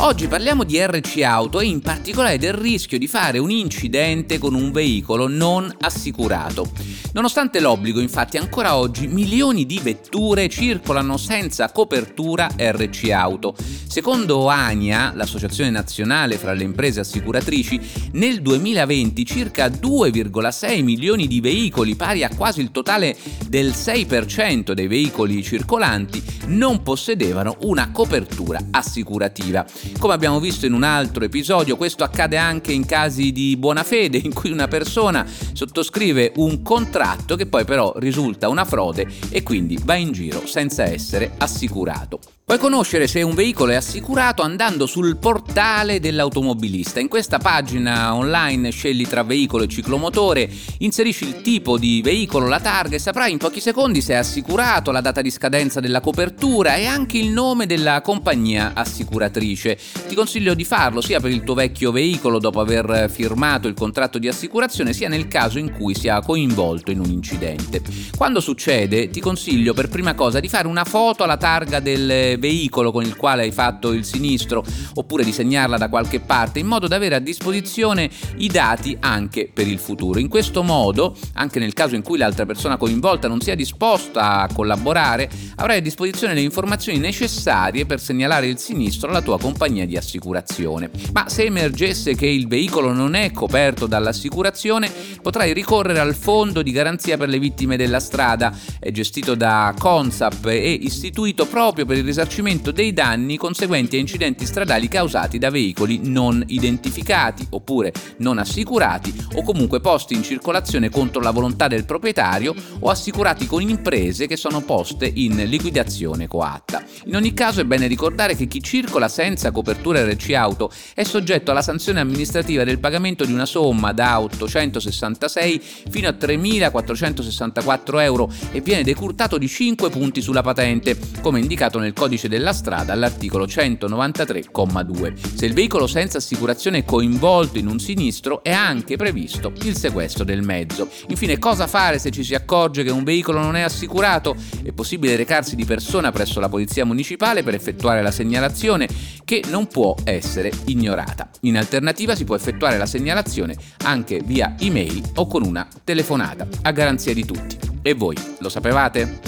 Oggi parliamo di RC Auto e in particolare del rischio di fare un incidente con un veicolo non assicurato. Nonostante l'obbligo, infatti, ancora oggi milioni di vetture circolano senza copertura RC Auto. Secondo ANIA, l'Associazione Nazionale fra le imprese assicuratrici, nel 2020 circa 2,6 milioni di veicoli, pari a quasi il totale del 6% dei veicoli circolanti, non possedevano una copertura assicurativa. Come abbiamo visto in un altro episodio, questo accade anche in casi di buona fede, in cui una persona sottoscrive un contratto che poi però risulta una frode e quindi va in giro senza essere assicurato. Puoi conoscere se un veicolo è assicurato andando sul portale dell'automobilista. In questa pagina online scegli tra veicolo e ciclomotore, inserisci il tipo di veicolo, la targa e saprai in pochi secondi se è assicurato, la data di scadenza della copertura e anche il nome della compagnia assicuratrice. Ti consiglio di farlo sia per il tuo vecchio veicolo dopo aver firmato il contratto di assicurazione, sia nel caso in cui sia coinvolto in un incidente. Quando succede, ti consiglio per prima cosa di fare una foto alla targa del veicolo con il quale hai fatto il sinistro oppure di segnarla da qualche parte in modo da avere a disposizione i dati anche per il futuro. In questo modo, anche nel caso in cui l'altra persona coinvolta non sia disposta a collaborare, avrai a disposizione le informazioni necessarie per segnalare il sinistro alla tua compagnia di assicurazione. Ma se emergesse che il veicolo non è coperto dall'assicurazione, potrai ricorrere al fondo di garanzia per le vittime della strada, è gestito da Consap e istituito proprio per il risarcimento risarcimento dei danni conseguenti a incidenti stradali causati da veicoli non identificati oppure non assicurati o comunque posti in circolazione contro la volontà del proprietario o assicurati con imprese che sono poste in liquidazione coatta. In ogni caso è bene ricordare che chi circola senza copertura RC auto è soggetto alla sanzione amministrativa del pagamento di una somma da 866 fino a 3.464 euro e viene decurtato di 5 punti sulla patente, come indicato nel codice codice della strada all'articolo 193,2. Se il veicolo senza assicurazione è coinvolto in un sinistro è anche previsto il sequestro del mezzo. Infine, cosa fare se ci si accorge che un veicolo non è assicurato? È possibile recarsi di persona presso la polizia municipale per effettuare la segnalazione che non può essere ignorata. In alternativa si può effettuare la segnalazione anche via email o con una telefonata, a garanzia di tutti. E voi lo sapevate?